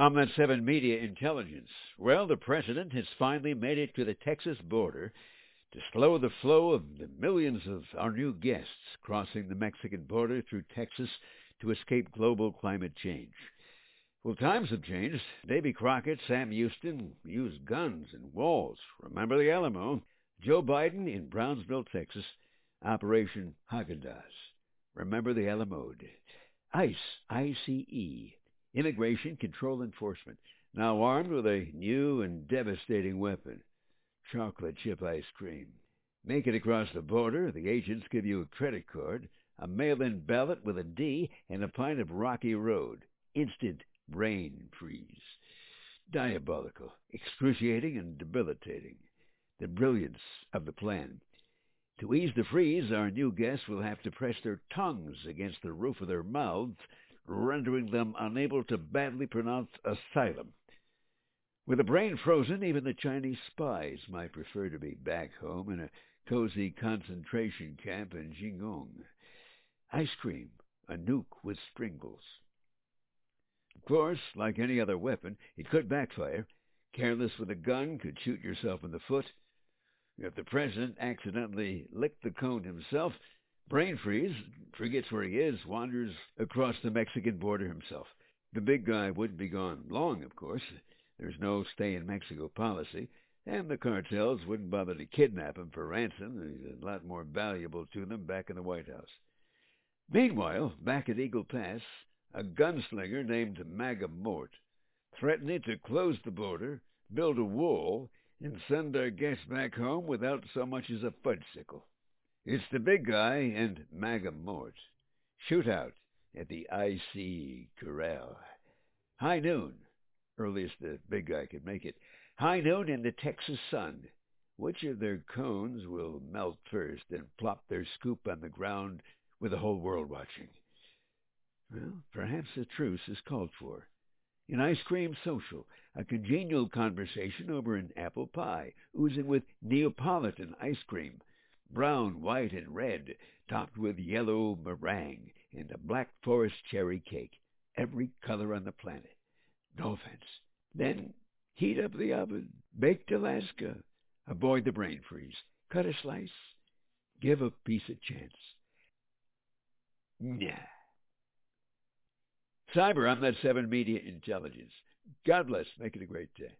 That 7 Media Intelligence. Well, the president has finally made it to the Texas border to slow the flow of the millions of our new guests crossing the Mexican border through Texas to escape global climate change. Well, times have changed. Davy Crockett, Sam Houston used guns and walls. Remember the Alamo? Joe Biden in Brownsville, Texas, Operation Haagen-Dazs. Remember the Alamo? ICE, I-C-E, Immigration Control Enforcement, now armed with a new and devastating weapon chocolate chip ice cream. Make it across the border, the agents give you a credit card, a mail in ballot with a D, and a pint of Rocky Road. Instant brain freeze. Diabolical, excruciating, and debilitating. The brilliance of the plan. To ease the freeze, our new guests will have to press their tongues against the roof of their mouths, rendering them unable to badly pronounce asylum. With a brain frozen, even the Chinese spies might prefer to be back home in a cozy concentration camp in Xinjiang. Ice cream, a nuke with sprinkles. Of course, like any other weapon, it could backfire. Careless with a gun could shoot yourself in the foot. If the president accidentally licked the cone himself, brain freeze, forgets where he is, wanders across the Mexican border himself. The big guy wouldn't be gone long, of course. There's no stay in Mexico policy, and the cartels wouldn't bother to kidnap him for ransom. He's a lot more valuable to them back in the White House. Meanwhile, back at Eagle Pass, a gunslinger named MAGA Mort threatening to close the border, build a wall, and send our guests back home without so much as a fudgesicle. It's the big guy and MAGA Mort. Shootout at the IC Corral. High noon earliest the big guy could make it. High noon in the Texas sun. Which of their cones will melt first and plop their scoop on the ground with the whole world watching? Well, perhaps a truce is called for. An ice cream social, a congenial conversation over an apple pie, oozing with Neapolitan ice cream, brown, white, and red, topped with yellow meringue, and a black forest cherry cake, every color on the planet. No offense. Then heat up the oven. Baked Alaska. Avoid the brain freeze. Cut a slice. Give a piece a chance. Nah. Cyber, I'm that 7 Media Intelligence. God bless. Make it a great day.